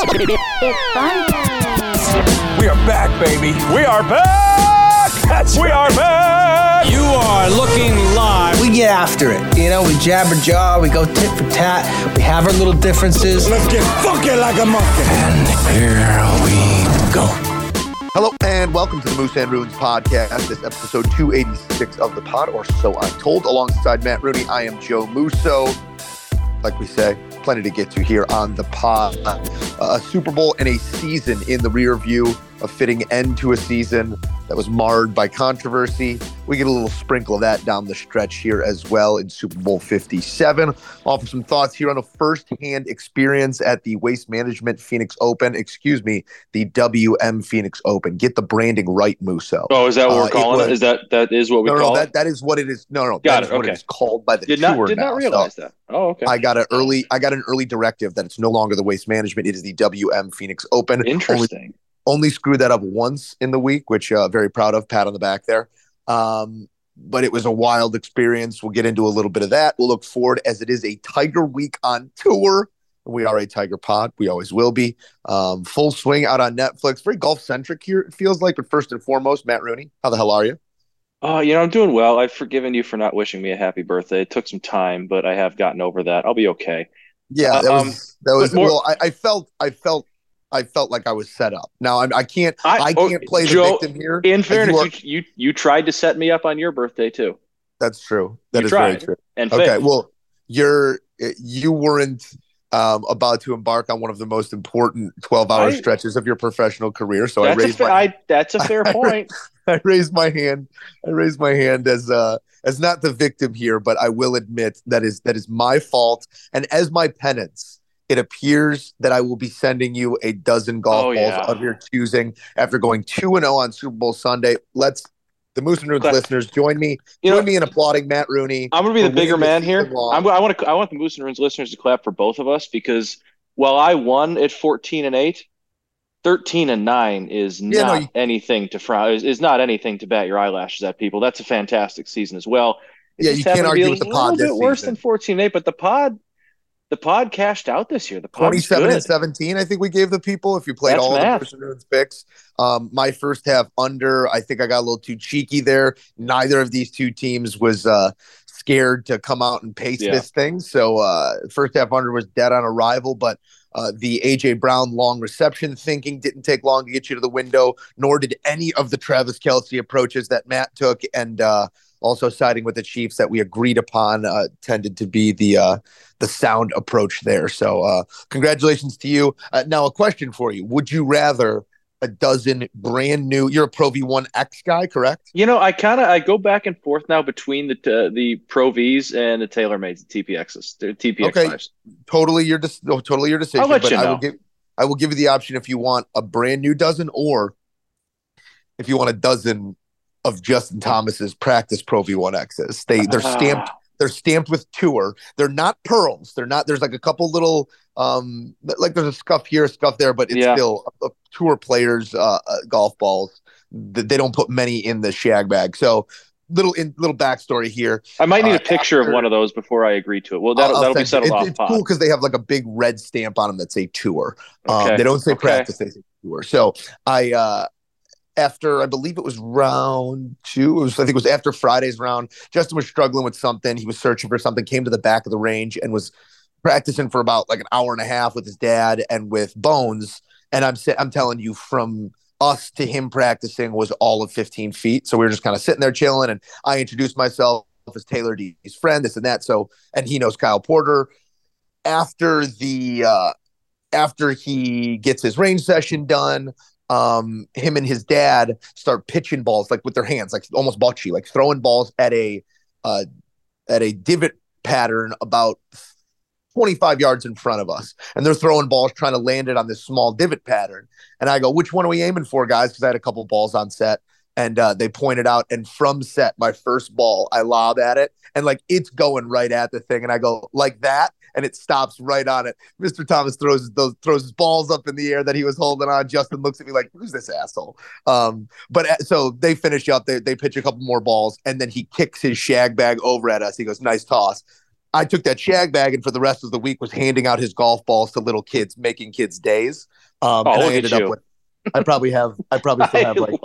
It's fun. We are back, baby. We are back. That's we are back. You are looking live. We get after it. You know, we jabber jaw, we go tit for tat, we have our little differences. Let's get funky like a monkey. And here we go. Hello and welcome to the Moose and Ruins podcast. This episode 286 of the pod, or so I'm told. Alongside Matt Rooney, I am Joe Musso. Like we say, plenty to get to here on the pod. Uh, a Super Bowl and a season in the rear view, a fitting end to a season that was marred by controversy. We get a little sprinkle of that down the stretch here as well in Super Bowl 57. Offer some thoughts here on a first-hand experience at the Waste Management Phoenix Open. Excuse me, the WM Phoenix Open. Get the branding right, Musso. Oh, is that what Uh, we're calling it? was- Is that that is what we no, no, call that, it? that is what it is. No, no, Got that it, is what okay. it is called by the Did tour not did now. not realize So that. Oh, okay. I got an early I got an early directive that it's no longer the Waste Management. It is the WM Phoenix Open. Interesting. only screwed that up once in the week, which uh, very proud of. Pat on the back there. Um, but it was a wild experience. We'll get into a little bit of that. We'll look forward as it is a Tiger Week on tour. We are a Tiger pod. We always will be. Um, full swing out on Netflix. Very golf centric here, it feels like. But first and foremost, Matt Rooney, how the hell are you? Oh, you know, I'm doing well. I've forgiven you for not wishing me a happy birthday. It took some time, but I have gotten over that. I'll be okay. Yeah, that Um, was that was more- well. I, I felt I felt I felt like I was set up. Now I'm, I can't I- I, oh, can't play the Joe, victim here. In You fairness, are- you, you you tried to set me up on your birthday too, That's true. That You is very true. and Okay, failed. well, you're you weren't um, about to embark on one of the most important 12 hour stretches of your professional career. So I raised fa- my I, that's a fair I- point. I raised my hand. I raised my hand as uh as not the victim here, but I will admit that is that is my fault. And as my penance, it appears that I will be sending you a dozen golf Oh, balls yeah. of your choosing after going two and zero on Super Bowl Sunday. Let's the Moose and Runes listeners join me. You join know, me in applauding Matt Rooney. I'm going to be the bigger man here. I'm, I want to I want the Moose and Ruins listeners to clap for both of us because while I won at 14 and 8, 13 and 9 is Yeah, no, not you- anything to frown is, is not anything to bat your eyelashes at people. That's a fantastic season as well. It Yeah, you can't happened to be argue a with the little pod bit this worse season. than 14 and 8, but the pod the pod cashed out this year. The pod 27 good. and 17 i think we gave the people if you played That's all math. the runes picks um my first half under i think i got a little too cheeky there neither of these two teams was uh scared to come out and pace Yeah. this thing so uh first half under was dead on arrival but uh, the AJ Brown long reception thinking didn't take long to get you to the window, nor did any of the Travis Kelce approaches that Matt took, and uh, also siding with the Chiefs that we agreed upon uh, tended to be the uh, the sound approach there. So, uh, congratulations to you. Uh, now, a question for you: Would you rather a dozen brand new? You're a Pro V1 X guy, correct? You know, I kind of I go back and forth now between the uh, the Pro Vs and the TaylorMades, the TPXs, the TPX Okay. Totally your no, totally your decision. I'll let but you I will know. give I will give you the option if you want a brand new dozen or if you want a dozen of Justin Thomas's practice Pro V1 X's. They they're Ah. stamped they're stamped with tour. They're not pearls. They're not. There's like a couple little um like there's a scuff here, a scuff there, but it's Yeah. still a, a tour players uh, uh, golf balls. Th- They don't put many in the shag bag. So little in little backstory here. I might need Uh, a picture after- of one of those before I agree to it. Well, that'll, that'll be settled It's, off it's pod. cool because they have like a big red stamp on them that say tour. Um, Okay. they don't say Okay. practice, they say tour. So I uh after I believe it was round two, it was I think it was after Friday's round. Justin was struggling with something. He was searching for something, came to the back of the range and was practicing for about like an hour and a half with his dad and with Bones. And I'm I'm telling you, from us to him practicing was all of 15 feet. So we were just kind of sitting there chilling, and I introduced myself as Taylor D's friend, this and that. So and he knows Kyle Porter. After the uh, after he gets his range session done, um, him and his dad start pitching balls like with their hands, like almost bocce, like throwing balls at a uh, at a divot pattern about 25 yards in front of us. And they're throwing balls trying to land it on this small divot pattern. And I go, which one are we aiming for, guys? Because I had a couple balls on set. And uh, they pointed out, and from set, my first ball, I lob at it, and like it's going right at the thing, and I go like that, and it stops right on it. Mr. Thomas throws those throws his balls up in the air that he was holding on. Justin looks at me like, "Who's this asshole?" Um, but uh, so they finish up. They they pitch a couple more balls, and then he kicks his shag bag over at us. He goes, "Nice toss." I took that shag bag and for the rest of the week was handing out his golf balls to little kids, making kids days. Um, Oh, and I ended up with. I probably have. I probably still have like.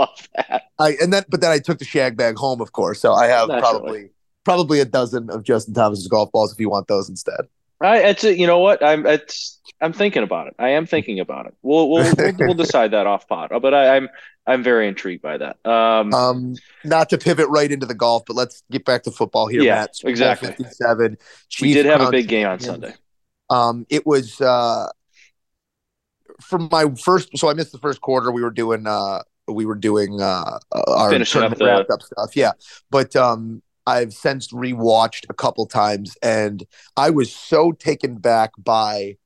I and then, but then I took the shag bag home, of course. So I have Naturally. probably probably a dozen of Justin Thomas's golf balls if you want those instead. I, it's you know what I'm it's I'm thinking about it. I am thinking about it. We'll we'll we'll, we'll decide that off pod. But I, I'm I'm very intrigued by that. Um, Um, not to pivot right into the golf, but let's get back to football here, Yeah, Matt. Exactly. Fifty-seven. we did have a big game on. Sunday. Um, it was uh, for my first. So I missed the first quarter. We were doing uh, we were doing uh, our Finishing up the- wrapped up stuff. Yeah, but um, I've since rewatched a couple times, and I was so taken back by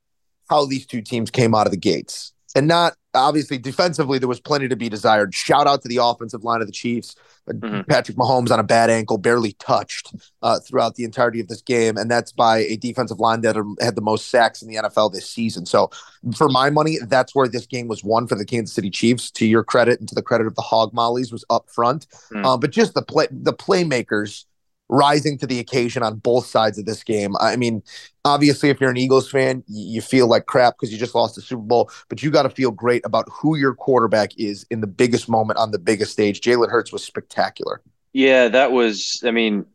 how these two teams came out of the gates, and not obviously defensively. There was plenty to be desired. Shout out to the offensive line of the Chiefs. Mhm. Patrick Mahomes on a bad ankle, barely touched uh, throughout the entirety of this game, and that's by a defensive line that had the most sacks in the NFL this season. So, for my money, that's where this game was won for the Kansas City Chiefs. To your credit and to the credit of the Hog Mollies, was up front, Hmm. uh, but just the play, the playmakers rising to the occasion on both sides of this game. I mean, obviously, if you're an Eagles fan, you feel like crap because you just lost the Super Bowl, but you got to feel great about who your quarterback is in the biggest moment on the biggest stage. Jalen Hurts was spectacular. Yeah, that was. I mean,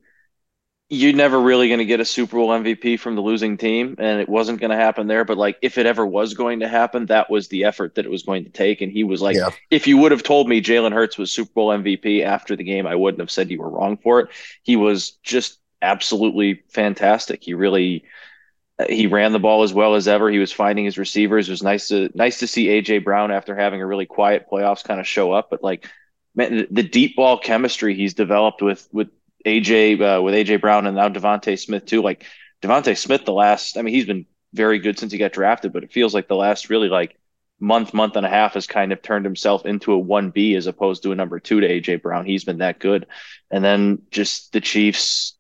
you're never really going to get a Super Bowl MVP from the losing team, and it wasn't going to happen there. But like, if it ever was going to happen, that was the effort that it was going to take. And he was like, Yeah. if you would have told me Jalen Hurts was Super Bowl MVP after the game, I wouldn't have said you were wrong for it. He was just absolutely fantastic. He really. uh, He ran the ball as well as ever. He was finding his receivers. It was nice to nice to see AJ Brown after having a really quiet playoffs kind of show up. But like, man, the, the deep ball chemistry he's developed with with AJ uh, with AJ Brown and now DeVonta Smith too. Like DeVonta Smith, the last, I mean, he's been very good since he got drafted, but it feels like the last really like month, month and a half has kind of turned himself into a one B as opposed to a number two to AJ Brown. He's been that good, and then just the Chiefs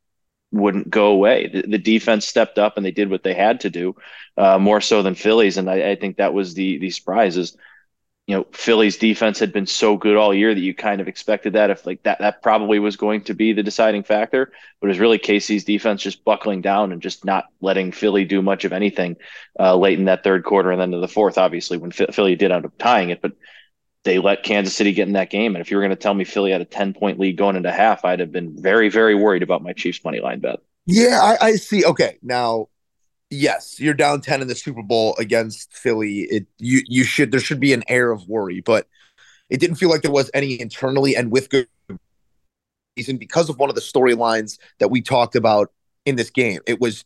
wouldn't go away. The, the defense stepped up and they did what they had to do, uh, more so than Phillies, and I, I think that was the the surprise is you know, Philly's defense had been so good all year that you kind of expected that if like that that probably was going to be the deciding factor. But it was really KC's defense just buckling down and just not letting Philly do much of anything uh, late in that third quarter and then to the fourth, obviously, when Philly did end up tying it. But they let Kansas City get in that game. And if you were going to tell me Philly had a 10 point lead going into half, I'd have been very, very worried about my Chiefs money line bet. Yeah, I, I see. Okay, now, yes, you're down ten in the Super Bowl against Philly. It you you should there should be an air of worry, but it didn't feel like there was any internally, and with good reason because of one of the storylines that we talked about in this game. It was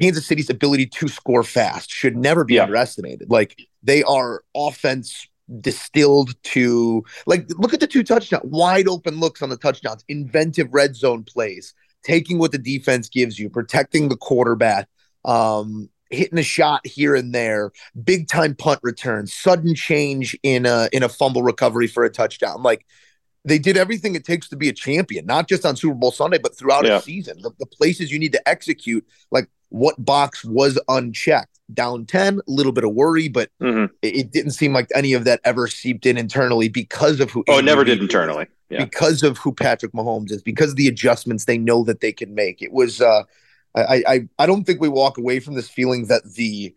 Kansas City's ability to score fast should never be Yeah. underestimated. Like they are offense distilled to like look at the two touchdowns, wide open looks on the touchdowns, inventive red zone plays, taking what the defense gives you, protecting the quarterback, um, hitting a shot here and there, big time punt returns, sudden change in a in a fumble recovery for a touchdown. Like they did everything it takes to be a champion, not just on Super Bowl Sunday, but throughout Yeah. a season. The, the places you need to execute, like what box was unchecked. Down 10, a little bit of worry, but Mhm. it, it didn't seem like any of that ever seeped in internally because of who. Oh, it never did internally. Yeah. Because of who Patrick Mahomes is, because of the adjustments they know that they can make. It was uh I I I don't think we walk away from this feeling that the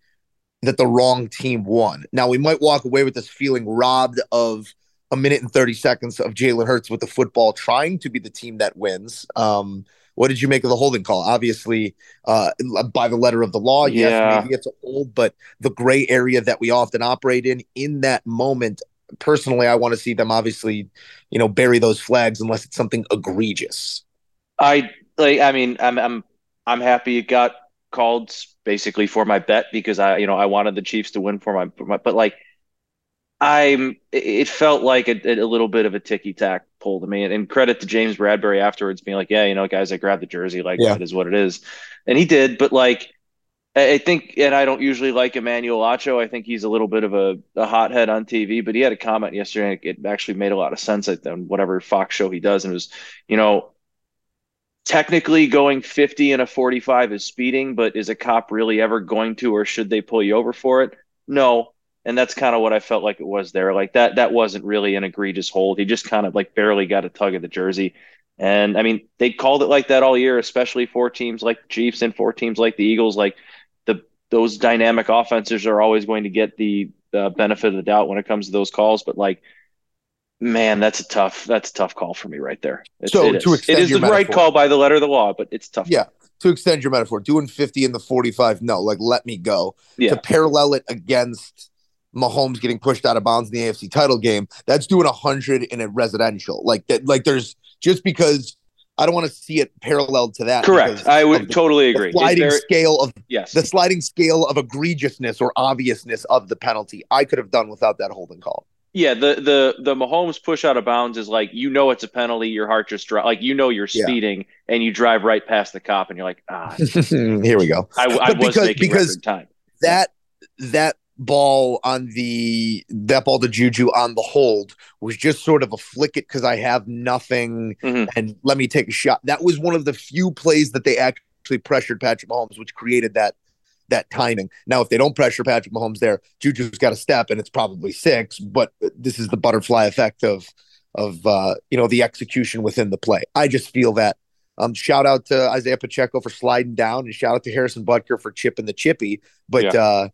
that the wrong team won. Now we might walk away with this feeling robbed of a minute and 30 seconds of Jalen Hurts with the football trying to be the team that wins. Um, what did you make of the holding call? Obviously, uh, by the letter of the law, yes, Yeah. maybe it's old, but the gray area that we often operate in, in that moment, personally, I want to see them obviously, you know, bury those flags unless it's something egregious. I like. I mean, I'm I'm I'm happy it got called basically for my bet because I, you know, I wanted the Chiefs to win for my, for my but like, I'm. It felt like a, a little bit of a ticky tack pull to me, and, and credit to James Bradberry afterwards being like, yeah, you know, guys, I grabbed the jersey, like Yeah. that is what it is, and he did. But like, I I think, and I don't usually like Emmanuel Acho. I think he's a little bit of a, a hothead on TV, but he had a comment yesterday. and It actually made a lot of sense at on whatever Fox show he does, and it was, you know, technically going 50 and a 45 is speeding, but is a cop really ever going to, or should they pull you over for it? No. And that's kind of what I felt like it was there. Like that, that wasn't really an egregious hold. He just kind of like barely got a tug of the jersey. And I mean, they called it like that all year, especially for teams like the Chiefs and for teams like the Eagles. Like the those dynamic offenses are always going to get the, the benefit of the doubt when it comes to those calls. But like, man, that's a tough that's a tough call for me right there. It's, So, it to is. extend it is the right call by the letter of the law, but it's tough. Yeah. To extend your metaphor, doing 50 in the 45, no, like let me go. Yeah. To parallel it against Mahomes getting pushed out of bounds in the AFC title game, that's doing 100 in a residential. Like that, like there's just because I don't want to see it paralleled to that. Correct. I would the, totally the agree. sliding There- scale of yes. the sliding scale of egregiousness or obviousness of the penalty. I could have done without that holding call. Yeah, the the the Mahomes push out of bounds is like you know it's a penalty. Your heart just dro- like you know you're Yeah. speeding and you drive right past the cop and you're like ah Here we go. I, I was because- making because- record time. that that ball on the that ball to Juju on the hold was just sort of a flick it because I have nothing Mhm. and let me take a shot. That was one of the few plays that they actually pressured Patrick Mahomes, which created that that timing. Now, if they don't pressure Patrick Mahomes there, Juju's got a step and it's probably six, but this is the butterfly effect of of uh, you know the execution within the play. I just feel that. Um, shout out to Isaiah Pacheco for sliding down, and shout out to Harrison Butker for chipping the chippy. But uh,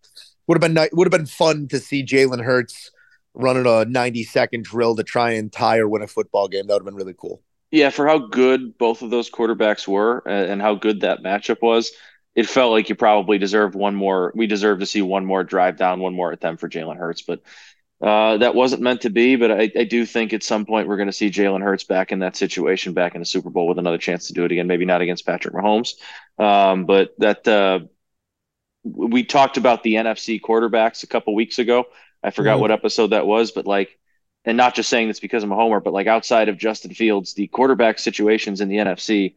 would have been ni- would have been fun to see Jalen Hurts running a 90 second drill to try and tie or win a football game. That would have been really cool. Yeah, for how good both of those quarterbacks were and how good that matchup was, it felt like you probably deserved one more. We deserve to see one more drive down, one more attempt for Jalen Hurts, but uh, that wasn't meant to be. But I, I do think at some point we're going to see Jalen Hurts back in that situation, back in the Super Bowl with another chance to do it again. Maybe not against Patrick Mahomes, um, but that uh, we talked about the NFC quarterbacks a couple weeks ago. I forgot Mhm. what episode that was, but like, and not just saying this because I'm a homer, but like outside of Justin Fields, the quarterback situations in the NFC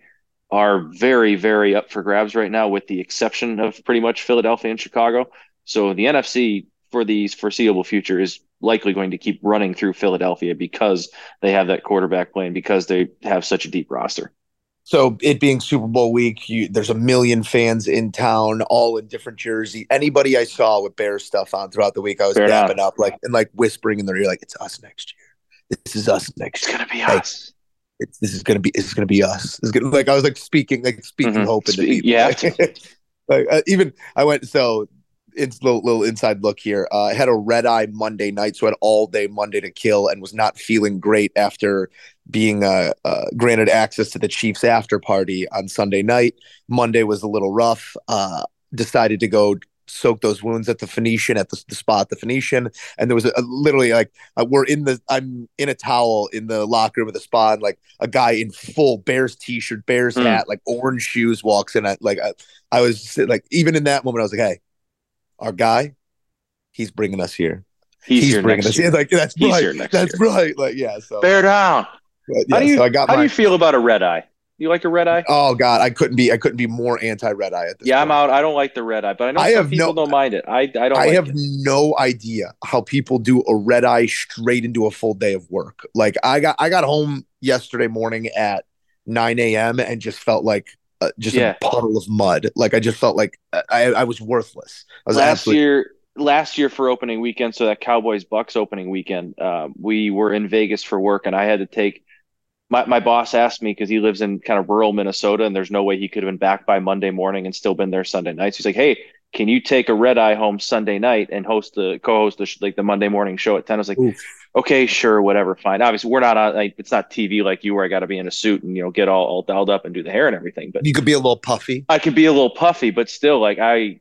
are very, very up for grabs right now, with the exception of pretty much Philadelphia and Chicago. So the NFC for the foreseeable future is likely going to keep running through Philadelphia because they have that quarterback play and because they have such a deep roster. So it being Super Bowl week, you, there's a million fans in town, all in different jersey. Anybody I saw with Bears stuff on throughout the week, I was Fair dapping up like and like whispering in their ear, like it's us next year. This is us next year. It's year. gonna be Hey, us. It's, this is gonna be. This is gonna be us. Is gonna, like I was like speaking, like speaking Mhm. hope into people. yeah. like uh, even I went so it's a little, little inside look here. Uh, I had a red eye Monday night, so I had all day Monday to kill, and was not feeling great after being uh, uh, granted access to the Chiefs after party on Sunday night. Monday was a little rough. Uh, decided to go soak those wounds at the Phoenician at the, the spot, the Phoenician, and there was a, a- literally like uh, we're in the I'm in a towel in the locker room of the spa, and like a guy in full Bears t-shirt, Bears Mm. hat, like orange shoes walks in. At, like I, I was like even in that moment, I was like, hey, our guy, he's bringing us here. He's, here bringing us year. here. Like that's He's right. here next that's year. right. Like yeah. So Bear down. but, How do you so I got how my. do you feel about a red eye? You like a red eye? oh God, I couldn't be. I couldn't be more anti red eye at this. Yeah, I'm out. I don't like the red eye, but I know I some have people no- don't mind it. I I don't. I like have it. no idea how people do a red eye straight into a full day of work. Like I got I got home yesterday morning at 9 a.m. and just felt like uh, just Yeah. a puddle of mud. Like I just felt like uh, I, I was worthless. I was last absolutely year last year for opening weekend so that cowboys bucks opening weekend um, we were in vegas for work and i had to take my, my boss asked me because he lives in kind of rural minnesota and there's no way he could have been back by monday morning and still been there sunday nights he's like hey can you take a red eye home sunday night and host the co-host the sh- like the monday morning show at 10 i was like Oof. okay sure whatever fine obviously we're not on like it's not tv like you where i got to be in a suit and you know get all, all dialed up and do the hair and everything but you could be a little puffy. I could be a little puffy, but still, like I,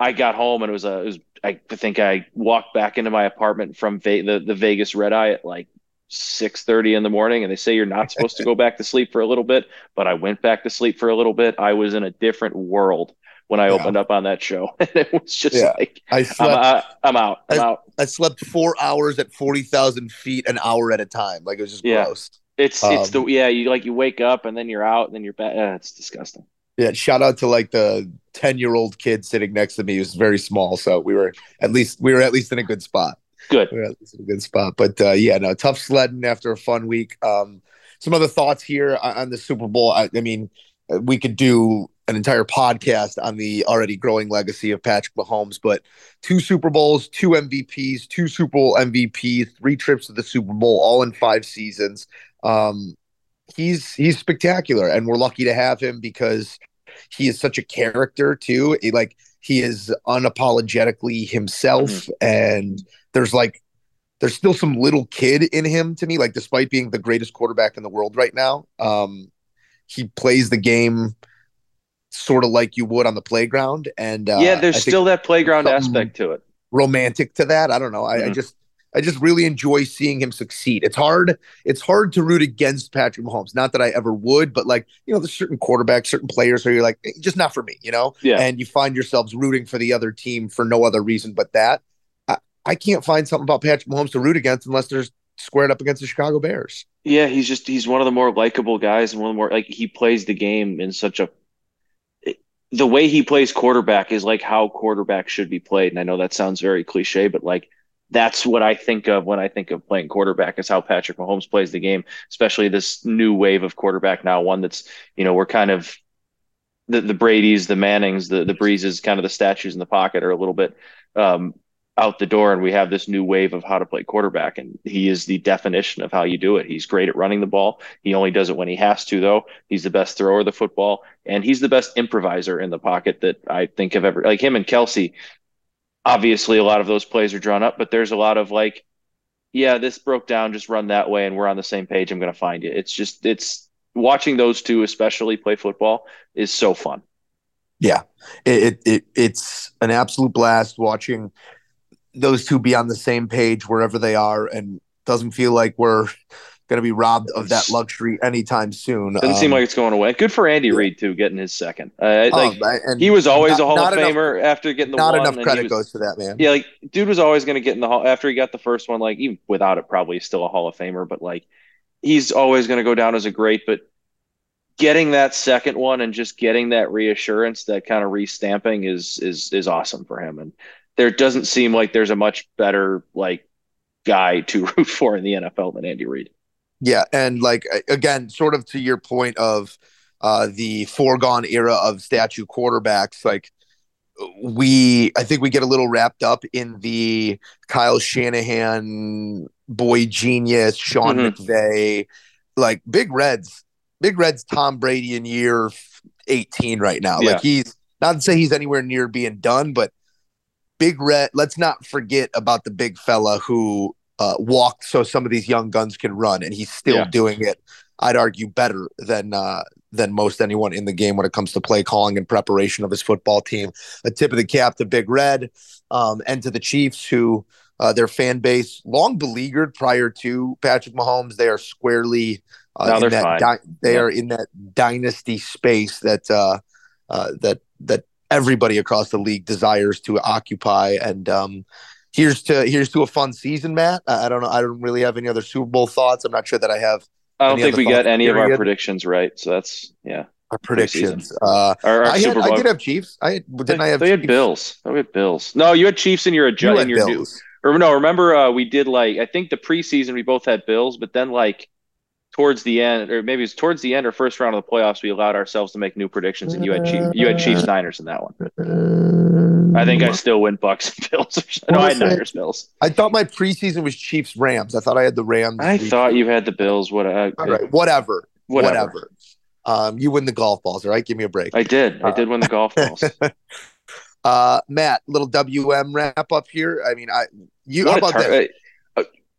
I got home and it was a, it was. I think I walked back into my apartment from Ve- the the Vegas red eye at like six thirty in the morning, and they say you're not supposed to go back to sleep for a little bit, but I went back to sleep for a little bit. I was in a different world when I Yeah. opened up on that show, and it was just Yeah. like I I'm, slept. I, I'm out. I'm I- out. I slept four hours at forty thousand feet an hour at a time. Like it was just Yeah. gross. It's it's the Um, yeah. You like you wake up and then you're out and then you're back. Uh, it's disgusting. Yeah, shout out to like the ten year old kid sitting next to me who's very small. So we were at least we were at least in a good spot. Good. At least in a good spot. But uh, yeah, no, tough sledding after a fun week. Um, some other thoughts here on the Super Bowl. I, I mean, we could do an entire podcast on the already growing legacy of Patrick Mahomes, but two Super Bowls, two MVPs, two Super Bowl MVPs, three trips to the Super Bowl, all in five seasons. Um, he's he's spectacular, and we're lucky to have him because he is such a character too. Like he is unapologetically himself, mm-hmm. and there's like there's still some little kid in him to me. Like despite being the greatest quarterback in the world right now, um, he plays the game sort of like you would on the playground. And uh, yeah, there's still that playground aspect to it. Romantic to that. I don't know. I, mm-hmm. I just I just really enjoy seeing him succeed. It's hard. It's hard to root against Patrick Mahomes. Not that I ever would, but like you know, there's certain quarterbacks, certain players where you're like, eh, just not for me, you know. Yeah. And you find yourselves rooting for the other team for no other reason but that. I, I can't find something about Patrick Mahomes to root against unless there's squared up against the Chicago Bears. Yeah, he's just he's one of the more likable guys and one of the more like he plays the game in such a the way he plays quarterback is like how quarterback should be played. And I know that sounds very cliche, but like that's what I think of when I think of playing quarterback is how Patrick Mahomes plays the game, especially this new wave of quarterback now, one that's, you know, we're kind of the, the Brady's, the Mannings, the, the Breezes, kind of the statues in the pocket are a little bit um, out the door. And we have this new wave of how to play quarterback. And he is the definition of how you do it. He's great at running the ball. He only does it when he has to, though. He's the best thrower of the football. And he's the best improviser in the pocket that I think of ever. Like him and Kelce obviously a lot of those plays are drawn up, but there's a lot of like, yeah, this broke down, just run that way, and we're on the same page. I'm going to find you. It's just it's watching those two, especially play football, is so fun. Yeah, it, it it's an absolute blast watching those two be on the same page wherever they are, and doesn't feel like we're going to be robbed of that luxury anytime soon. Doesn't um, seem like it's going away. Good for Andy Reid too, getting his second. Uh, oh, like he was always not, a Hall of enough, Famer after getting the not one, enough credit was, goes to that man. Yeah, like dude was always going to get in the hall after he got the first one. Like even without it, probably still a Hall of Famer, but like he's always going to go down as a great. But getting that second one and just getting that reassurance, that kind of restamping is is is awesome for him. And there doesn't seem like there's a much better like guy to root for in the NFL than Andy Reid. Yeah, and like again, sort of to your point of uh, the foregone era of statue quarterbacks, like we, I think we get a little wrapped up in the Kyle Shanahan boy genius, Sean mm-hmm. McVay, like Big Reds, Big Reds, Tom Brady in year eighteen right now. Yeah. Like he's not to say he's anywhere near being done, but Big Red. Let's not forget about the big fella who uh, walk so some of these young guns can run, and he's still yeah. doing it. I'd argue better than uh, than most anyone in the game when it comes to play calling and preparation of his football team. A tip of the cap to Big Red um, and to the Chiefs, who uh, their fan base long beleaguered prior to Patrick Mahomes. They are squarely uh, in that di- they yeah. are in that dynasty space that uh, uh, that that everybody across the league desires to occupy and. Um, here's to here's to a fun season, Matt. I don't know. I don't really have any other Super Bowl thoughts. I'm not sure that I have. I don't think we got any period. of our predictions right. So that's yeah. Our predictions. Uh, our, our I, had, I, did have Chiefs. I didn't. I have. They Chiefs? had Bills. We had Bills. No, you had Chiefs in your adjust. in your Bills. new. Or no, remember uh, we did like I think the preseason we both had Bills, but then like towards the end, or maybe it's towards the end or first round of the playoffs, we allowed ourselves to make new predictions, and you had Chief, you had Chiefs Niners in that one. I think I still win Bucks and Bills. no, I had Niners Bills. I thought my preseason was Chiefs Rams. I thought I had the Rams. I thought you had the Bills. What? Uh, All right, whatever, whatever. whatever. Um, you win the golf balls. All right, give me a break. I did. I did win the golf balls. uh, Matt, little WM wrap up here. I mean, I you what how about that?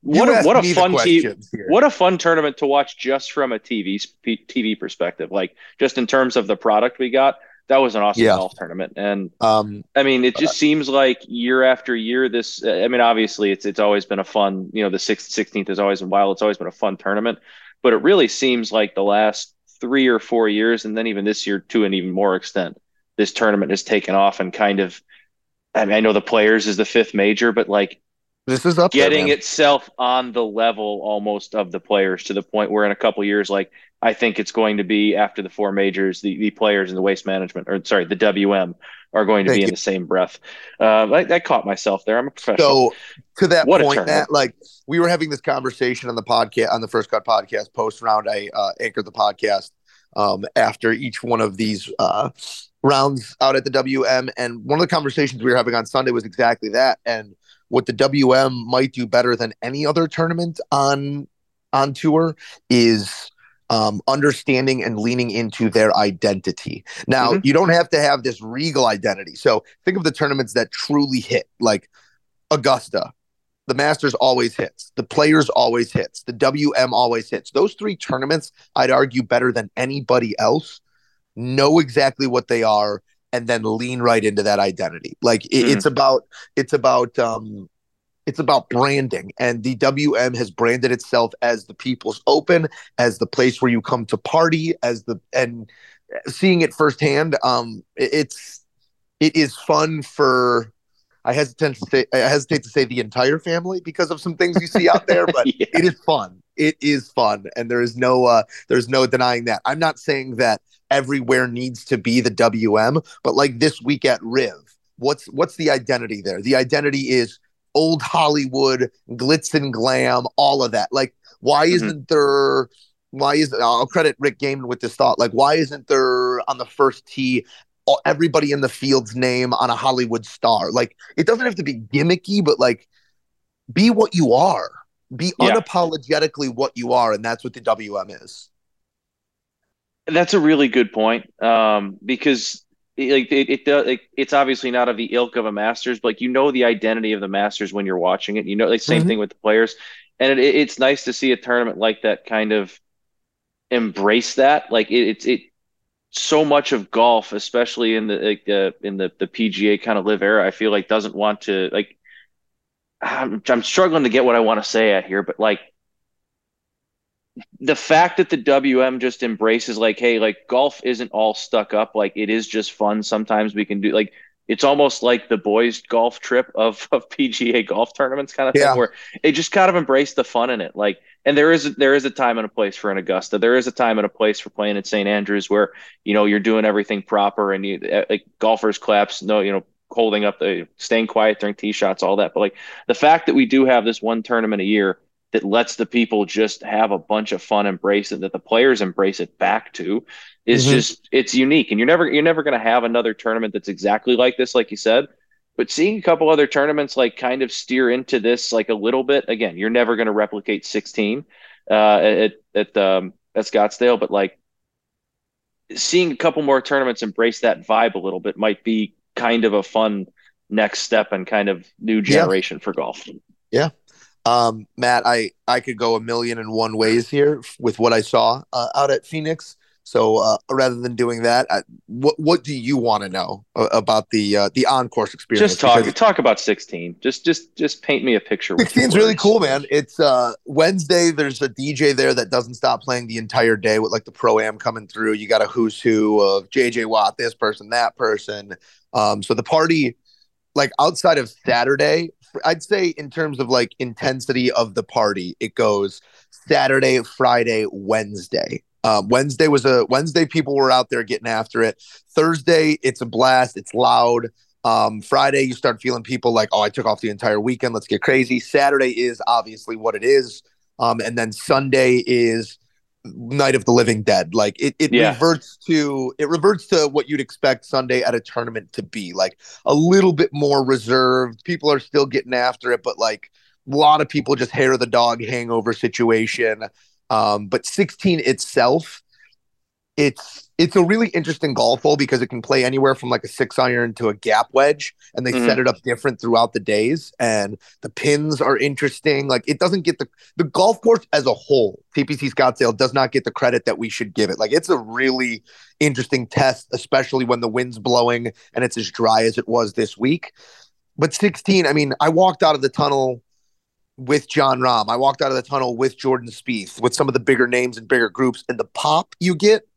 What a, what a fun te- what a fun tournament to watch just from a TV TV perspective. Like just in terms of the product we got, that was an awesome yeah. golf tournament. And um, I mean, it just uh, seems like year after year. This, I mean, obviously, it's it's always been a fun. You know, the sixth, sixteenth has always been wild. It's always been a fun tournament. But it really seems like the last three or four years, and then even this year to an even more extent, this tournament has taken off and kind of. I mean, I know the players is the fifth major, but like this is up getting there, itself on the level almost of the players to the point where in a couple years, like I think it's going to be after the four majors, the, the players in the waste management or sorry, the WM are going to Thank be you. in the same breath. Uh, I, I, caught myself there. I'm a professional. So to that what point, Matt, like we were having this conversation on the podcast on the first cut podcast post round. I uh, anchored the podcast um, after each one of these uh, rounds out at the WM, and one of the conversations we were having on Sunday was exactly that. And what the WM might do better than any other tournament on on tour is um, understanding and leaning into their identity. Now, Mhm. you don't have to have this regal identity. So think of the tournaments that truly hit, like Augusta. The Masters always hits. The Players always hits. The WM always hits. Those three tournaments, I'd argue, better than anybody else, know exactly what they are and then lean right into that identity. Like it, Mhm. it's about it's about um it's about branding and the WM has branded itself as the people's open as the place where you come to party as the and seeing it firsthand um it- it's it is fun for I hesitate to say I hesitate to say the entire family because of some things you see out there but Yeah. it is fun. It is fun, and there is no uh, there's no denying that. I'm not saying that everywhere needs to be the WM, but like this week at Riv, what's what's the identity there? The identity is old Hollywood, glitz and glam, all of that. Like, why Mhm. isn't there? Why is I'll credit Rick Gehman with this thought. Like, why isn't there on the first tee? Everybody in the field's name on a Hollywood star. Like, it doesn't have to be gimmicky, but like, be what you are be Yeah. unapologetically what you are and that's what the wm is That's a really good point. Um, because like it, it does it, it's obviously not of the ilk of a Masters, but like you know the identity of the Masters when you're watching it. You know, like same Mhm. thing with the players, and it, it's nice to see a tournament like that kind of embrace that. Like it, it's it so much of golf, especially in the like the in the the PGA kind of LIV era. I feel like doesn't want to like. I'm I'm struggling to get what I want to say at here, but like the fact that the WM just embraces like, hey, like golf isn't all stuck up. Like it is just fun. Sometimes we can do like it's almost like the boys golf trip of, of PGA golf tournaments kind of thing where they just kind of embrace the fun in it. Like and there is there is a time and a place for an Augusta. There is a time and a place for playing at St. Andrews where, you know, you're doing everything proper and you uh, like golfers claps, no, you know, holding up the staying quiet during tee shots, all that. But like the fact that we do have this one tournament a year that lets the people just have a bunch of fun, embrace it, that the players embrace it back to, is Mhm. just it's unique. And you're never you're never going to have another tournament that's exactly like this, like you said. But seeing a couple other tournaments like kind of steer into this like a little bit, again, you're never going to replicate 16 uh, at at um, at Scottsdale, but like seeing a couple more tournaments embrace that vibe a little bit might be kind of a fun next step and kind of new generation for golf. Um matt i i could go a million and one ways here with what i saw uh, out at phoenix so uh, rather than doing that I, what what do you want to know uh, about the uh, the on-course experience Just talk Because- talk about 16. Just just just paint me a picture. 16's really cool, man. It's uh Wednesday. There's a DJ there that doesn't stop playing the entire day with like the pro am coming through. You got a who's who of JJ Watt, this person, that person. Um, so the party, like outside of Saturday, I'd say in terms of like intensity of the party, it goes Saturday, Friday, Wednesday. Um, Wednesday was a Wednesday. People were out there getting after it. Thursday, it's a blast. It's loud. Um, Friday, you start feeling people like, oh, I took off the entire weekend. Let's get crazy. Saturday is obviously what it is. Um, and then Sunday is Night of the Living Dead. Like it, it Yeah. reverts to it reverts to what you'd expect Sunday at a tournament to be. Like a little bit more reserved. People are still getting after it, but like a lot of people just hair the dog hangover situation. Um, but 16 itself, it's it's a really interesting golf hole because it can play anywhere from like a six iron to a gap wedge, and they Mhm. set it up different throughout the days. And the pins are interesting. Like it doesn't get the the golf course as a whole. TPC Scottsdale does not get the credit that we should give it. Like it's a really interesting test, especially when the wind's blowing and it's as dry as it was this week. But 16, I mean, I walked out of the tunnel with Jon Rahm. I walked out of the tunnel with Jordan Spieth, with some of the bigger names and bigger groups, and the pop you get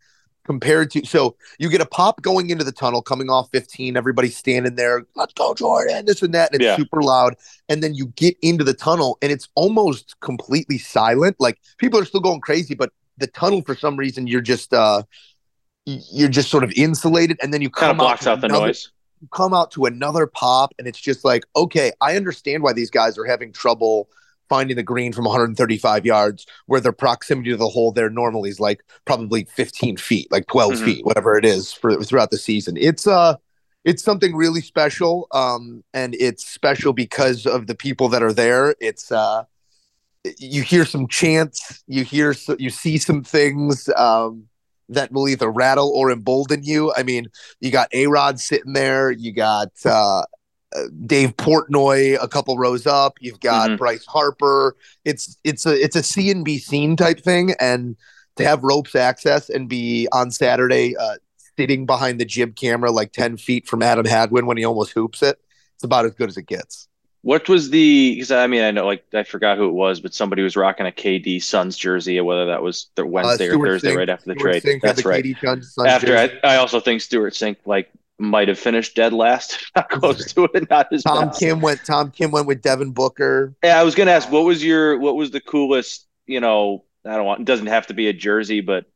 compared to so you get a pop going into the tunnel, coming off 15, everybody's standing there, let's go, Jordan, this and that, and it's Yeah. super loud. And then you get into the tunnel and it's almost completely silent. Like people are still going crazy, but the tunnel for some reason you're just uh you're just sort of insulated and then you Kind come of blocks to out the another- noise. you come out to another pop and it's just like okay i understand why these guys are having trouble finding the green from 135 yards where their proximity to the hole there normally is like probably 15 feet like 12 Mhm. feet whatever it is for throughout the season it's uh it's something really special um and it's special because of the people that are there it's uh you hear some chants, you hear so, you see some things um, that will either rattle or embolden you. I mean, you got A Rod sitting there, you got uh, Dave Portnoy a couple rows up, you've got Mhm. Bryce Harper. It's it's a it's a see and be seen type thing, and to have ropes access and be on Saturday uh, sitting behind the jib camera like ten feet from Adam Hadwin when he almost hoops it, it's about as good as it gets. What was the? Because I mean, I know, like, I forgot who it was, but somebody was rocking a KD Suns jersey, whether that was the Wednesday or Thursday, Cink- right after the trade. Cink That's the right. Suns After. I, I also think Stewart Cink like might have finished dead last, not close to it, not his Tom. Kim went. Tom Kim went with Devin Booker. Yeah, I was gonna ask, what was your, what was the coolest? You know, I don't want. It doesn't have to be a jersey, but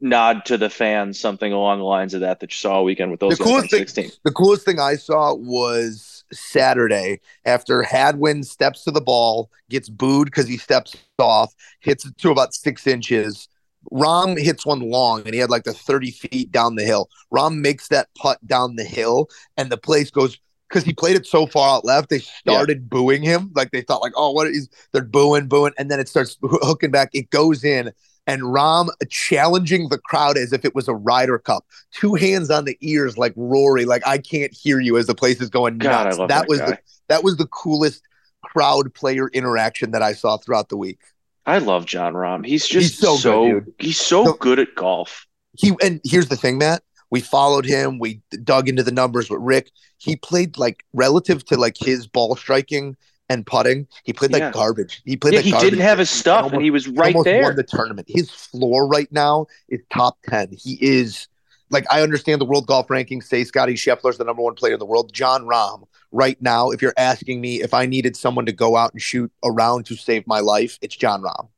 nod to the fans, something along the lines of that that you saw all weekend with those The coolest thing, 16. the coolest thing I saw was Saturday after Hadwin steps to the ball, gets booed because he steps off, hits it to about six inches. Rahm hits one long and he had like the 30 feet down the hill. Rahm makes that putt down the hill and the place goes because he played it so far out left, they started booing him. Like they thought, like, oh, what is they're booing, booing, and then it starts hooking back. It goes in, and Rahm challenging the crowd as if it was a Ryder Cup. Two hands on the ears, like Rory, like I can't hear you as the place is going God, nuts. love that that was the that was the coolest crowd player interaction that I saw throughout the week. I love Jon Rahm. He's just He's so so, good, he's so So- good at golf. he and here's the thing, Matt. We followed him. We dug into the numbers with Rick. He played like relative to like his ball striking and putting. He played like Yeah. garbage. He played Yeah, like he didn't have his stuff, almost- and he was right almost there. Won the tournament. His floor right now is top ten. He is like I understand the world golf rankings say Scottie Scheffler's the number one player in the world. Jon Rahm right now. If you're asking me if I needed someone to go out and shoot around to save my life, it's Jon Rahm.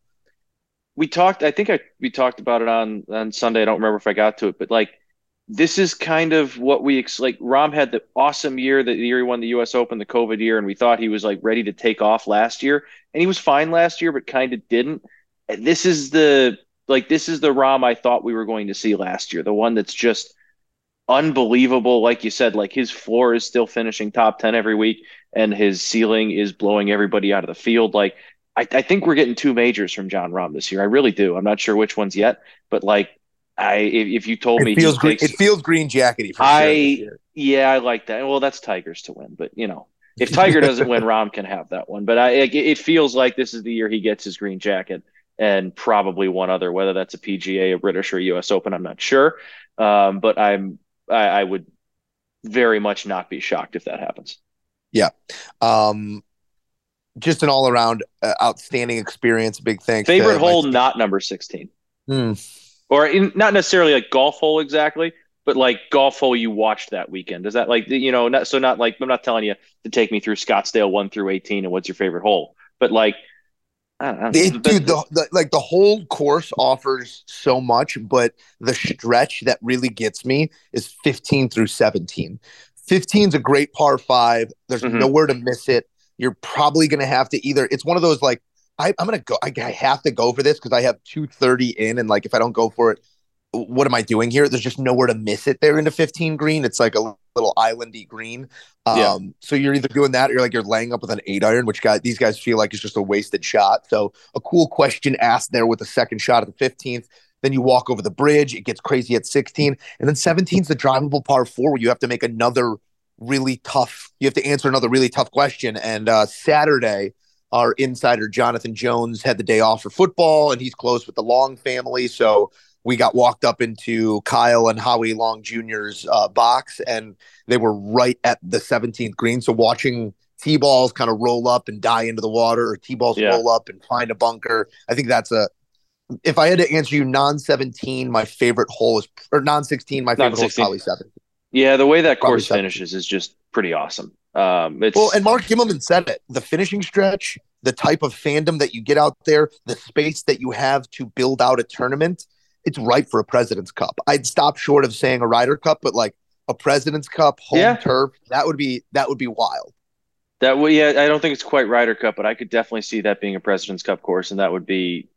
we talked i think i we talked about it on on sunday i don't remember if i got to it but like this is kind of what we ex- like Rahm had the awesome year that the year he won the us open the covid year and we thought he was like ready to take off last year and he was fine last year but kind of didn't and this is the like this is the Rahm i thought we were going to see last year the one that's just unbelievable like you said like his floor is still finishing top 10 every week and his ceiling is blowing everybody out of the field like I, I think we're getting two majors from Jon Rahm this year. I really do. I'm not sure which ones yet, but like I, if, if you told me It feels green. takes- It feels green jackety. For I- sure yeah, I like that. Well, that's Tigers to win, but you know, if Tiger doesn't win, Rahm can have that one. But I, it, it feels like this is the year he gets his green jacket, and probably one other, whether that's a PGA, a British, or U.S. Open. I'm not sure, um, but I'm I, I would very much not be shocked if that happens. Yeah. Um, just an all around uh, outstanding experience. Big thanks. Favorite my- hole, not number 16. Hmm. or in, not necessarily like golf hole exactly, but like golf hole you watched that weekend. Is that like you know? Not, so not like I'm not telling you to take me through Scottsdale one through eighteen and what's your favorite hole, but like I don't It- dude, the, the like the whole course offers so much, but the stretch that really gets me is 15 through 17. 15 is a great par five. There's Mhm. nowhere to miss it. You're probably gonna have to either. It's one of those like I, I'm gonna go. I, I have to go for this because I have 230 in, and like if I don't go for it, what am I doing here? There's just nowhere to miss it there into 15 green. It's like a little islandy green. Um, Yeah. so you're either doing that or you're like you're laying up with an eight iron, which guy these guys feel like is just a wasted shot. So a cool question asked there with the second shot at the 15th. Then you walk over the bridge, it gets crazy at 16. And then 17 is the drivable par four where you have to make another really tough, you have to answer another really tough question. And uh Saturday, our insider Jonathan Jones had the day off for football and he's close with the Long family. So we got walked up into Kyle and Howie Long Jr.'s uh, box, and they were right at the 17th green. So watching T balls kind of roll up and die into the water, or T balls Yeah. roll up and find a bunker, I think that's a. If I had to answer you, non 17, my favorite hole is, or non 16, my favorite hole is probably seven. yeah, the way that Probably course seven. finishes is just pretty awesome. Um, it's Well, and Mark Immelman said it. The finishing stretch, the type of fandom that you get out there, the space that you have to build out a tournament, it's ripe for a President's Cup. I'd stop short of saying a Ryder Cup, but like a President's Cup, home Yeah. turf, that would be that would be wild. That would yeah, I don't think it's quite Ryder Cup, but I could definitely see that being a President's Cup course, and that would be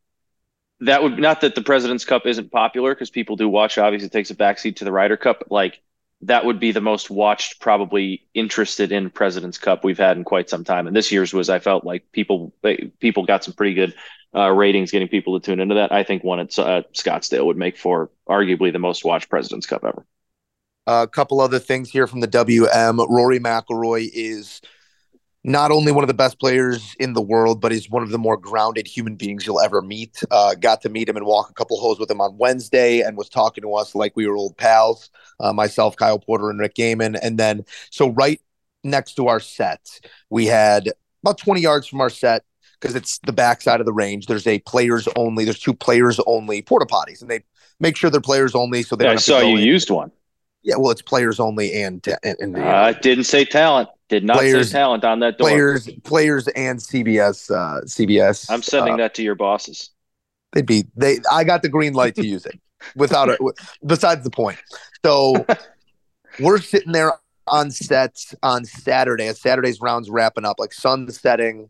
that would not that the President's Cup isn't popular because people do watch. Obviously, it takes a backseat to the Ryder Cup. But like that would be the most watched, probably interested in President's Cup we've had in quite some time. And this year's was, I felt like people people got some pretty good uh, ratings, getting people to tune into that. I think one at uh, Scottsdale would make for arguably the most watched President's Cup ever. A couple other things here from the WM. Rory McIlroy is not only one of the best players in the world, but he's one of the more grounded human beings you'll ever meet. Uh, got to meet him and walk a couple holes with him on Wednesday and was talking to us like we were old pals, uh, myself, Kyle Porter, and Rick Gehman. And then, so right next to our set, we had about 20 yards from our set because it's the backside of the range. There's a players only, there's two players only porta potties, and they make sure they're players only. So they yeah, I saw you in. used one. Yeah, well, it's players only and and, and uh, didn't say talent. Did not players, say talent on that door. Players, players, and CBS. Uh, CBS. I'm sending uh, that to your bosses. They'd be they. I got the green light to use it. Without it, besides the point. So we're sitting there on sets on Saturday. As Saturday's rounds wrapping up, like sun setting,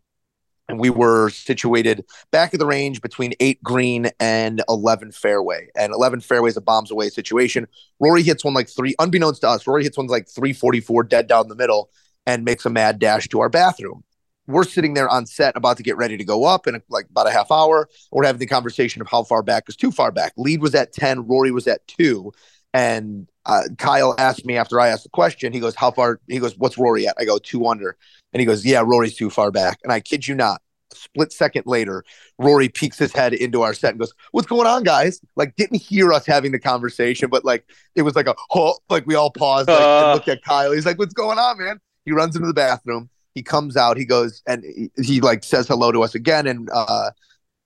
and we were situated back of the range between eight green and 11 fairway. And 11 fairway is a bombs away situation. Rory hits one like three, unbeknownst to us, Rory hits one like 344 dead down the middle and makes a mad dash to our bathroom. We're sitting there on set about to get ready to go up in like about a half hour. We're having the conversation of how far back is too far back. Lead was at 10, Rory was at two. And uh, Kyle asked me after I asked the question, he goes, How far? He goes, What's Rory at? I go, Two under. And he goes, Yeah, Rory's too far back. And I kid you not, split second later, Rory peeks his head into our set and goes, What's going on, guys? Like, didn't hear us having the conversation, but like, it was like a, oh, like we all paused like, uh, and looked at Kyle. He's like, What's going on, man? He runs into the bathroom. He comes out. He goes and he, he like says hello to us again. And, uh,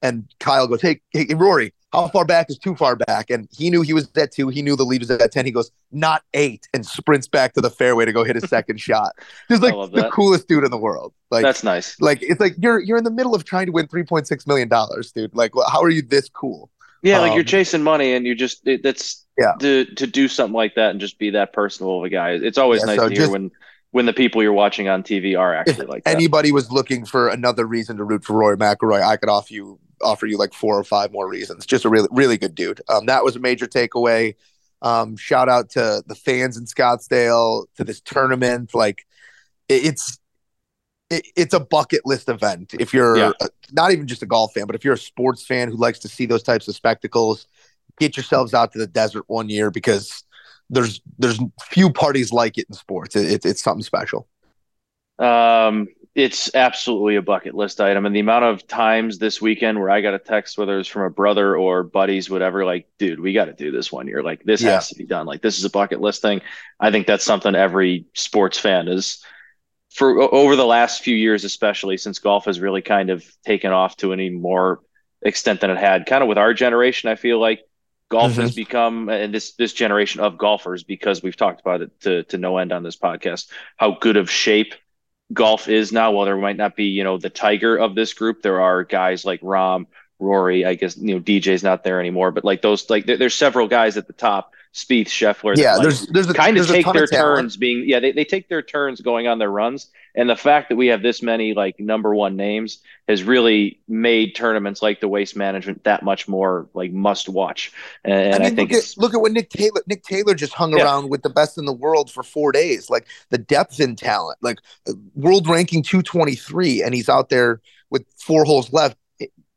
and Kyle goes, Hey, hey, Rory, how far back is too far back? And he knew he was at two. He knew the lead was at 10. He goes, not eight, and sprints back to the fairway to go hit his second shot. Just like the coolest dude in the world. Like that's nice. Like it's like you're you're in the middle of trying to win $3.6 million, dude. Like, how are you this cool? Yeah, like um, you're chasing money and you just it, that's yeah to to do something like that and just be that personable of a guy. It's always yeah, nice so to hear when when the people you're watching on TV are actually like that. Anybody was looking for another reason to root for Rory McIlroy, I could offer you offer you like four or five more reasons. Just a really, really good dude. Um, that was a major takeaway. Um, shout out to the fans in Scottsdale to this tournament. Like it, it's it, it's a bucket list event. If you're yeah. a, not even just a golf fan, but if you're a sports fan who likes to see those types of spectacles, get yourselves out to the desert one year because there's there's few parties like it in sports. It, it, it's something special. Um, it's absolutely a bucket list item. And the amount of times this weekend where I got a text, whether it's from a brother or buddies, whatever, like, dude, we got to do this one year. Like, this yeah. has to be done. Like, this is a bucket list thing. I think that's something every sports fan is for over the last few years, especially since golf has really kind of taken off to any more extent than it had. Kind of with our generation, I feel like golf mm-hmm. has become and this this generation of golfers because we've talked about it to to no end on this podcast how good of shape golf is now. While there might not be, you know, the tiger of this group, there are guys like Rahm, Rory. I guess you know DJ's not there anymore, but like those, like there, there's several guys at the top. Spieth, Scheffler. Yeah, there's there's a, kind of take their of turns being yeah they, they take their turns going on their runs, and the fact that we have this many like number one names has really made tournaments like the Waste Management that much more like must watch. And I, mean, I think look at, look at what Nick Taylor Nick Taylor just hung yeah. around with the best in the world for four days. Like the depth in talent, like world ranking two twenty three, and he's out there with four holes left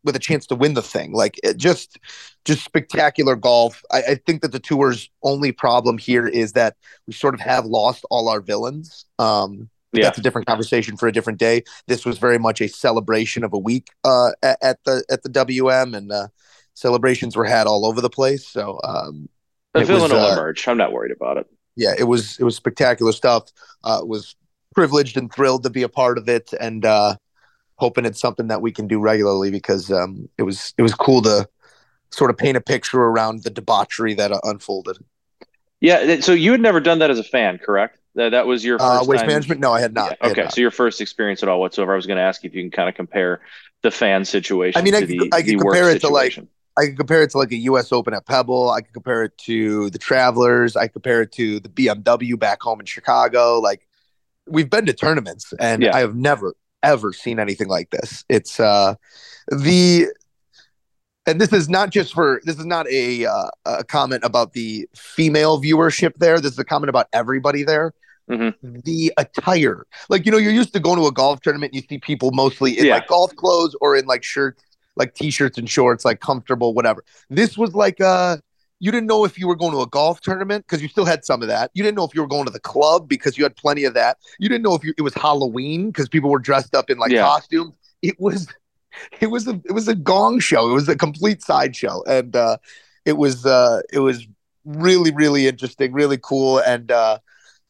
with a chance to win the thing. Like just just spectacular golf. I, I, think that the tour's only problem here is that we sort of have lost all our villains. Um, yeah. That's a different conversation for a different day. This was very much a celebration of a week uh, at, at, the at the WM, and uh, celebrations were had all over the place. So um, the will uh, emerge. I'm not worried about it. Yeah, it was it was spectacular stuff. Uh, was privileged and thrilled to be a part of it, and uh, hoping it's something that we can do regularly because um, it was it was cool to sort of paint a picture around the debauchery that uh, unfolded. Yeah, so you had never done that as a fan, correct? That that was your uh, first uh, waste time? management. No, I had not. Yeah. Okay, had not. so your first experience at all whatsoever. I was going to ask you if you can kind of compare the fan situation. I mean, I could, the, I could compare it situation. to like I could compare it to like a U.S. Open at Pebble. I could compare it to the Travelers. I compare it to the BMW back home in Chicago. Like we've been to tournaments, and yeah. I have never ever seen anything like this. It's uh the and this is not just for this is not a uh, a comment about the female viewership there. This is a comment about everybody there. Mhm. The attire, like you know, you're used to going to a golf tournament. You see people mostly in Yeah. like golf clothes or in like shirts, like t-shirts and shorts, like comfortable, whatever. This was like uh you didn't know if you were going to a golf tournament because you still had some of that. You didn't know if you were going to the club because you had plenty of that. You didn't know if you, it was Halloween because people were dressed up in like Yeah. costumes. It was it was a it was a gong show. It was a complete sideshow, and uh, it was uh, it was really really interesting, really cool, and uh,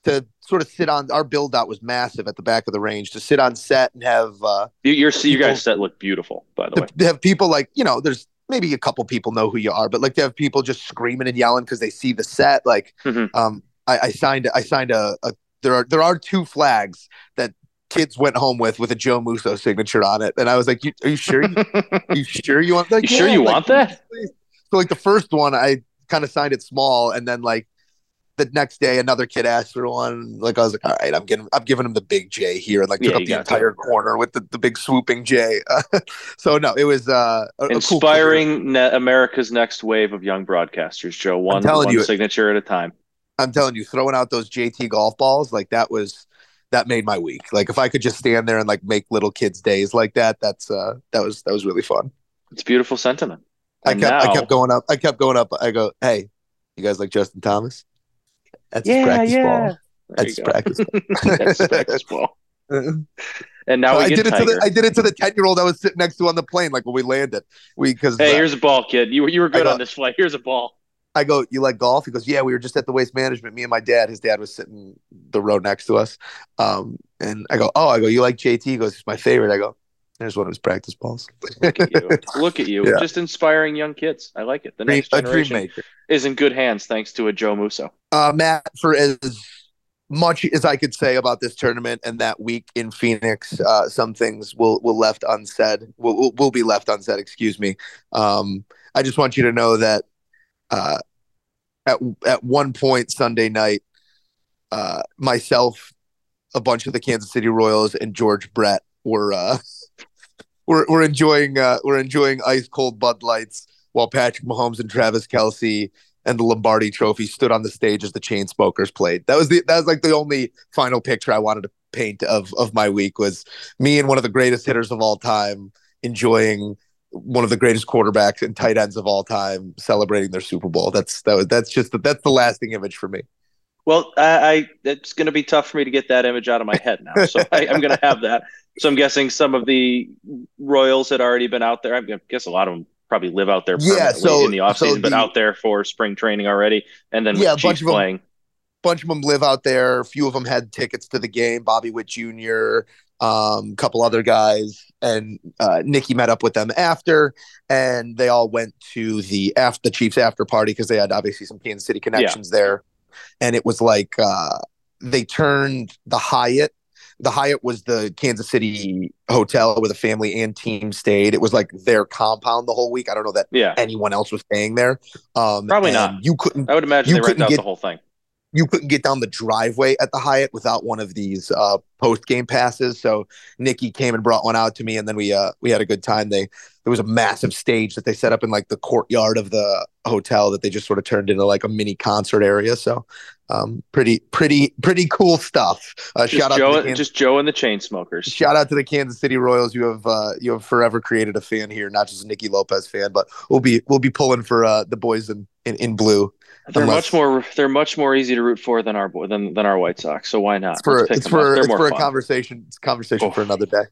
to sort of sit on our build out was massive at the back of the range to sit on set and have uh, You, your you People- guys set look beautiful, by the way. to, to have people like you know there's maybe a couple people know who you are, but like to have people just screaming and yelling because they see the set. Like Mhm. um, I, I signed I signed a, a there are there are two flags that kids went home with with a Joe Musso signature on it, and I was like, you, "Are you sure? You, are you sure you want? Like, You sure you like, want that? So like the first one, I kind of signed it small, and then like the next day, another kid asked for one. Like I was like, all right, I'm getting, I'm giving him the big J here, and like took Yeah, up the entire corner with the, the big swooping J. so no, it was uh, a, a cool Inspiring ne- America's next wave of young broadcasters, Joe. One, one you. signature at a time. I'm telling you, throwing out those JT golf balls, like that was that made my week. Like if I could just stand there and like make little kids' days like that, that's uh that was that was really fun. It's beautiful sentiment. I kept I kept going up. I kept going up. I go, hey, you guys like Justin Thomas? That's his Yeah, practice yeah. ball. That's his practice. That's practice ball. ball. And now we I get did it to the I did it to the ten year old I was sitting next to on the plane, like when we landed. We because hey, uh, here's a ball, kid. You were you were good got- on this flight. Here's a ball. I go, you like golf? He goes, yeah. We were just at the waste management. Me and my dad. His dad was sitting the row next to us. Um, and I go, oh, I go, you like JT? He goes, it's my favorite. I go, there's one of his practice balls. Look at you. Look at you. Yeah. Just inspiring young kids. I like it. The next a generation is in good hands thanks to a Joe Musso. Uh, Matt, for as much as I could say about this tournament and that week in Phoenix, uh, some things will will left unsaid. Will will, will be left unsaid. Excuse me. Um, I just want you to know that uh, at at one point Sunday night, uh, myself, a bunch of the Kansas City Royals, and George Brett were uh, were, were enjoying uh, were enjoying ice cold Bud Lights while Patrick Mahomes and Travis Kelce and the Lombardi Trophy stood on the stage as the Chainsmokers played. That was the that was like the only final picture I wanted to paint of of my week was me and one of the greatest hitters of all time enjoying one of the greatest quarterbacks and tight ends of all time celebrating their Super Bowl. That's that was, that's just the, that's the lasting image for me. Well, I, I it's going to be tough for me to get that image out of my head now. So I, I'm going to have that. So I'm guessing some of the Royals had already been out there. I guess a lot of them probably live out there Yeah, so- in the offseason, so but out there for spring training already. And then Yeah, a bunch of playing. bunch of them live out there. A few of them had tickets to the game. Bobby Witt Jr., um, a couple other guys, and uh, Nicky met up with them after, and they all went to the after the Chiefs after party because they had obviously some Kansas City connections there, and it was like uh, they turned the Hyatt. The Hyatt was the Kansas City hotel where the family and team stayed. It was like their compound the whole week. I don't know that Yeah, anyone else was staying there. Um, Probably not. You couldn't I would imagine You they rent couldn't out get- the whole thing. You couldn't get down the driveway at the Hyatt without one of these uh, post game passes. So Nicky came and brought one out to me, and then we uh, we had a good time. They there was a massive stage that they set up in like the courtyard of the hotel that they just sort of turned into like a mini concert area. So um, pretty pretty pretty cool stuff. Uh, shout out Joe, to Kansas, just Joe and the Chainsmokers. shout out to the Kansas City Royals. You have uh, you have forever created a fan here, not just a Nicky Lopez fan, but we'll be we'll be pulling for uh, the boys in, in in blue. They're Unless- much more. They're much more easy to root for than our than than our White Sox. So why not? It's for it's for it's for a conversation. It's a conversation for Oh. another day.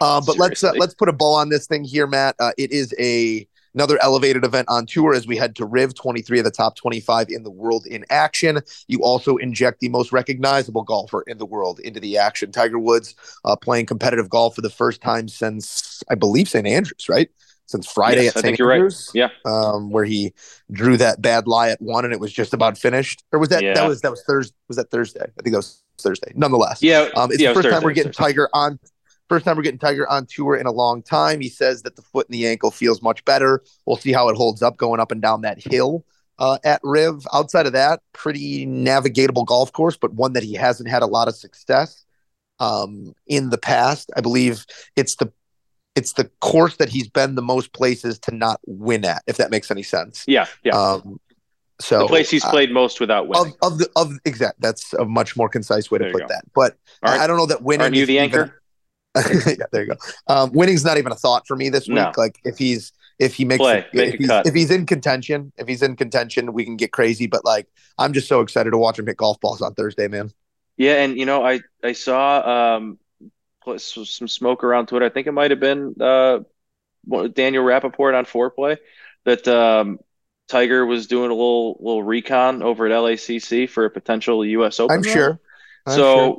Uh, but let's uh, let's put a bow on this thing here, Matt. Uh, it is a another elevated event on tour as we head to Riv 23 of the top 25 in the world in action. You also inject the most recognizable golfer in the world into the action. Tiger Woods uh, playing competitive golf for the first time since I believe St Andrews, right? Since Friday Yes, at St you're right. Yeah. um, where he drew that bad lie at one, and it was just about finished. Or was that Yeah. that was that was Thursday? Was that Thursday? I think that was Thursday. Nonetheless, Yeah, um, it's yeah, the it was first time we're getting Thursday. Tiger on. First time we're getting Tiger on tour in a long time. He says that the foot and the ankle feels much better. We'll see how it holds up going up and down that hill uh, at Riv. Outside of that, pretty navigatable golf course, but one that he hasn't had a lot of success um, in the past. I believe it's the it's the course that he's been the most places to not win at, if that makes any sense. Yeah, yeah. Um, so the place he's uh, played most without winning. of, of the of exact that's a much more concise way to There put go. that. But Aren't- I don't know that winning. Aren't you the even- anchor? yeah, there you go. Um, winning's not even a thought for me this week. No. Like if he's if he makes Play, make if, he's, if he's in contention, if he's in contention, we can get crazy. But like I'm just so excited to watch him hit golf balls on Thursday, man. Yeah, and you know, I I saw um some smoke around Twitter. I think it might have been uh Daniel Rapaport on Foreplay that um Tiger was doing a little little recon over at LACC for a potential U.S. Open. I'm sure. I'm So sure.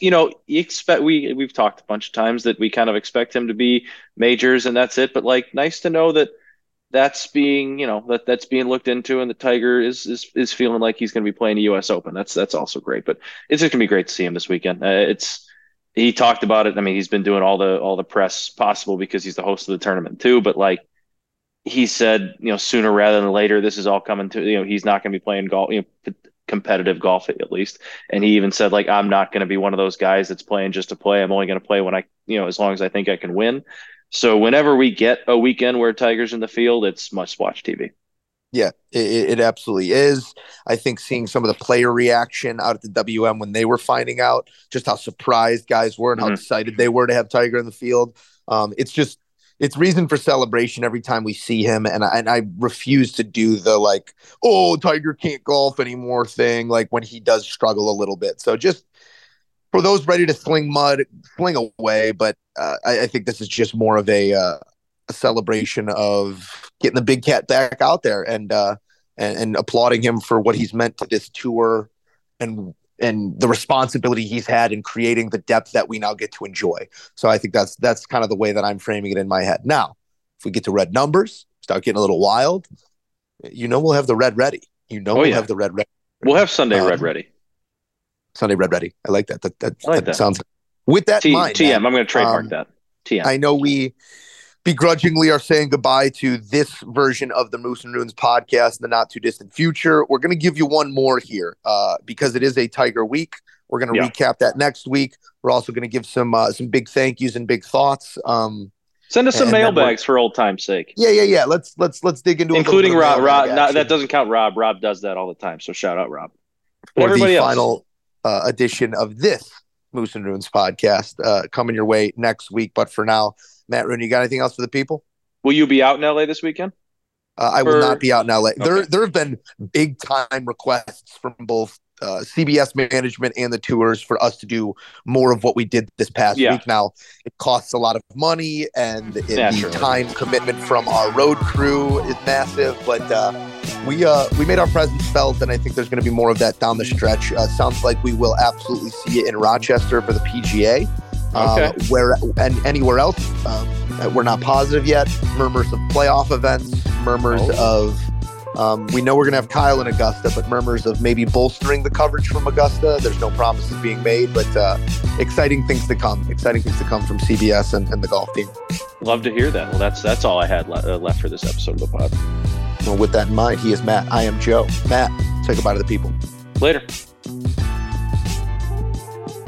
you know you expect we we've talked a bunch of times that we kind of expect him to be majors and that's it. But like nice to know that that's being you know that that's being looked into and the Tiger is is is feeling like he's going to be playing the U.S. Open. That's that's also great. But it's just going to be great to see him this weekend. Uh, it's he talked about it. I mean, he's been doing all the all the press possible because he's the host of the tournament too. But like he said, you know, sooner rather than later, this is all coming to you know he's not going to be playing golf, you know, competitive golf at least. And he even said like I'm not going to be one of those guys that's playing just to play. I'm only going to play when I you know as long as I think I can win. So whenever we get a weekend where Tiger's in the field, it's must watch TV. Yeah, it, it absolutely is. I think seeing some of the player reaction out at the WM when they were finding out just how surprised guys were and how Mhm. excited they were to have Tiger in the field. Um, it's just it's reason for celebration every time we see him, and I, and I refuse to do the like, oh, Tiger can't golf anymore thing. Like when he does struggle a little bit. So just for those ready to sling mud, sling away. But uh, I, I think this is just more of a uh, a celebration of getting the big cat back out there and uh and, and applauding him for what he's meant to this tour and and the responsibility he's had in creating the depth that we now get to enjoy. So I think that's that's kind of the way that I'm framing it in my head. Now, if we get to red numbers, start getting a little wild, you know we'll have the red ready. You know Oh, we'll yeah. have the red ready. We'll have Sunday Um, red ready. Sunday red ready. I like that. That that, like that that. sounds with that T- in mind. TM. Matt, I'm going to trademark um, that. TM. I know we begrudgingly are saying goodbye to this version of the Moose and Runes podcast in the not too distant future. We're going to give you one more here uh, because it is a Tiger week. We're going to Yeah. recap that next week. We're also going to give some uh, some big thank yous and big thoughts. Um, Send us some mailbags for old time's sake. yeah, yeah, yeah. Let's let's let's dig into including Rob. Rob, not, that doesn't count Rob. Rob does that all the time. So shout out Rob. But everybody the else. final uh, edition of this Moose and Runes podcast uh, coming your way next week. But for now, Matt Rooney, you got anything else for the people? Will you be out in LA this weekend? Uh, I will not be out in LA. There, there have been big time requests from both uh, CBS management and the tours for us to do more of what we did this past Yeah. week. Now, it costs a lot of money, and it, the time commitment from our road crew is massive. But uh, we uh, we made our presence felt, and I think there's going to be more of that down the stretch. Uh, sounds like we will absolutely see it in Rochester for the PGA. Um, Okay. where and anywhere else, um, we're not positive yet. Murmurs of playoff events, murmurs Oh. of um, we know we're gonna have Kyle in Augusta, but murmurs of maybe bolstering the coverage from Augusta. There's no promises being made, but uh, exciting things to come. Exciting things to come from CBS and, and the golf team. Love to hear that. Well, that's that's all I had le- uh, left for this episode of the pod. Well, with that in mind, he is Matt. I am Joe. Matt, say goodbye to the people. Later.